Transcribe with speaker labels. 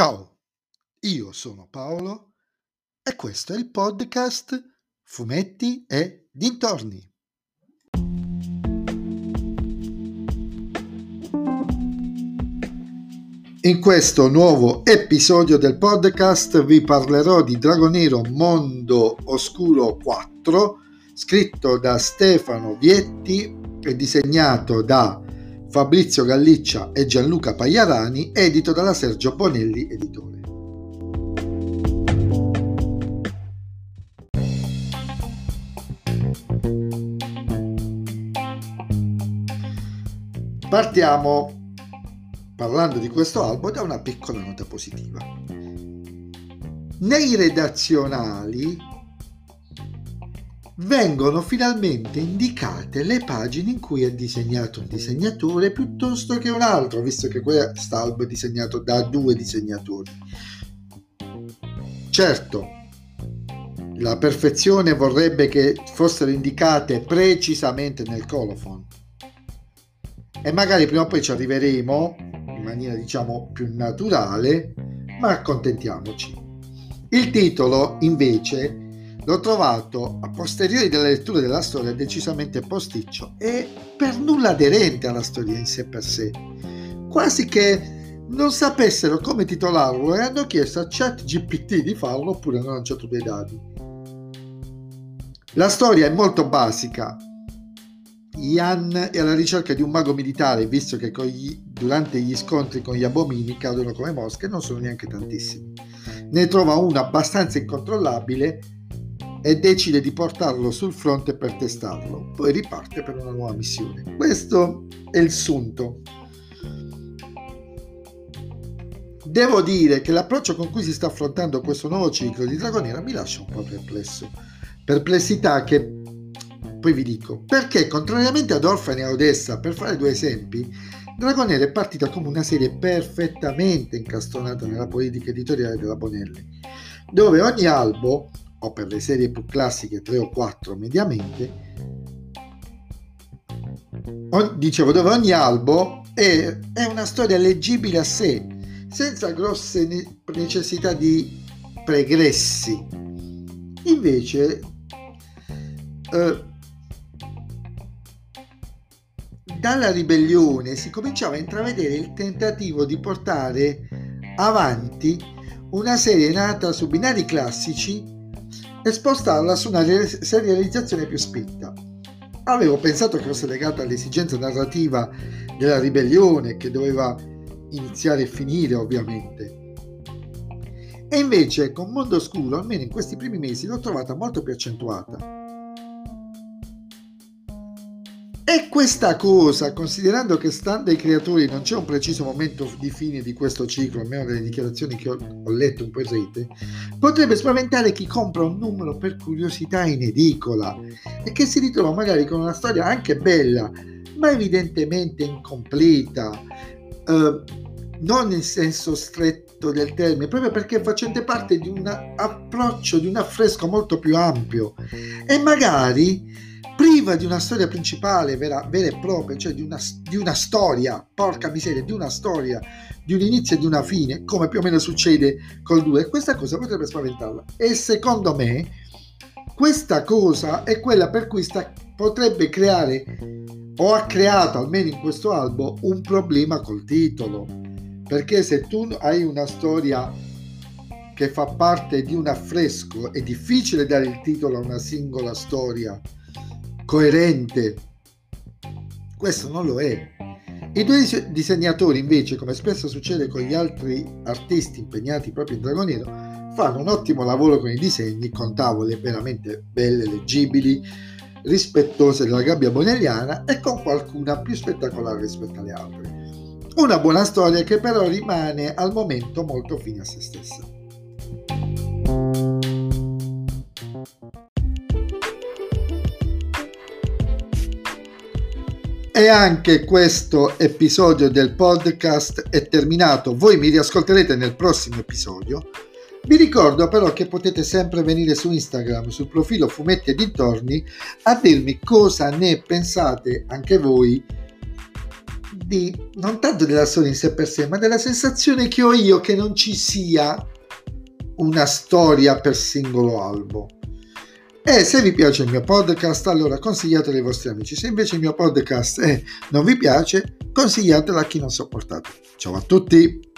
Speaker 1: Ciao, io sono Paolo e questo è il podcast Fumetti e Dintorni. In questo nuovo episodio del podcast vi parlerò di Dragonero Mondo Oscuro 4, scritto da Stefano Vietti e disegnato da Fabrizio Galliccia e Gianluca Pagliarani, edito dalla Sergio Bonelli Editore. Partiamo parlando di questo albo da una piccola nota positiva. Nei redazionali vengono finalmente indicate le pagine in cui è disegnato un disegnatore piuttosto che un altro, visto che quest'albo è disegnato da due disegnatori. Certo, la perfezione vorrebbe che fossero indicate precisamente nel colophon e magari prima o poi ci arriveremo in maniera diciamo più naturale, ma accontentiamoci. Il titolo invece L'ho trovato a posteriori della lettura della storia decisamente posticcio e per nulla aderente alla storia in sé per sé, quasi che non sapessero come titolarlo e hanno chiesto a ChatGPT di farlo oppure hanno lanciato dei dati. La storia è molto basica. Ian è alla ricerca di un mago militare, visto che gli, durante gli scontri con gli abomini cadono come mosche, non sono neanche tantissimi. Ne trova uno abbastanza incontrollabile e decide di portarlo sul fronte per testarlo, poi riparte per una nuova missione. Questo è il sunto. Devo dire che l'approccio con cui si sta affrontando questo nuovo ciclo di Dragonera mi lascia un po' perplesso. Perplessità che poi vi dico, perché contrariamente ad Orphan e Odessa, per fare due esempi, Dragonera è partita come una serie perfettamente incastonata nella politica editoriale della Bonelli, dove ogni albo o per le serie più classiche 3 o 4 mediamente, dicevo dove ogni albo è, è una storia leggibile a sé, senza grosse necessità di pregressi. Invece, eh, dalla ribellione si cominciava a intravedere il tentativo di portare avanti una serie nata su binari classici e spostarla su una serializzazione più spinta. Avevo pensato che fosse legata all'esigenza narrativa della ribellione che doveva iniziare e finire ovviamente. E invece con Mondo Oscuro, almeno in questi primi mesi, l'ho trovata molto più accentuata E questa cosa, considerando che stando ai creatori non c'è un preciso momento di fine di questo ciclo, almeno dalle dichiarazioni che ho, ho letto un po' in rete, potrebbe spaventare chi compra un numero per curiosità in edicola e che si ritrova magari con una storia anche bella, ma evidentemente incompleta, eh, non nel senso stretto del termine, proprio perché facente parte di un approccio, di un affresco molto più ampio. E magari priva di una storia principale vera, vera e propria, cioè di una, di una, storia, porca miseria, di una storia, di un inizio e di una fine, come più o meno succede col 2, questa cosa potrebbe spaventarla. E secondo me questa cosa è quella per cui sta, potrebbe creare, o ha creato almeno in questo albo, un problema col titolo. Perché se tu hai una storia che fa parte di un affresco, è difficile dare il titolo a una singola storia coerente. Questo non lo è. I due disegnatori invece, come spesso succede con gli altri artisti impegnati proprio in Dragonero, fanno un ottimo lavoro con i disegni, con tavole veramente belle, leggibili, rispettose della gabbia bonelliana e con qualcuna più spettacolare rispetto alle altre. Una buona storia che però rimane al momento molto fine a se stessa. E anche questo episodio del podcast è terminato. Voi mi riascolterete nel prossimo episodio. Vi ricordo però che potete sempre venire su Instagram, sul profilo Fumetti e Dintorni, a dirmi cosa ne pensate anche voi di, non tanto della storia in sé per sé, ma della sensazione che ho io che non ci sia una storia per singolo albo. E se vi piace il mio podcast, allora consigliatelo ai vostri amici. Se invece il mio podcast eh, non vi piace, consigliatelo a chi non sopportate. Ciao a tutti!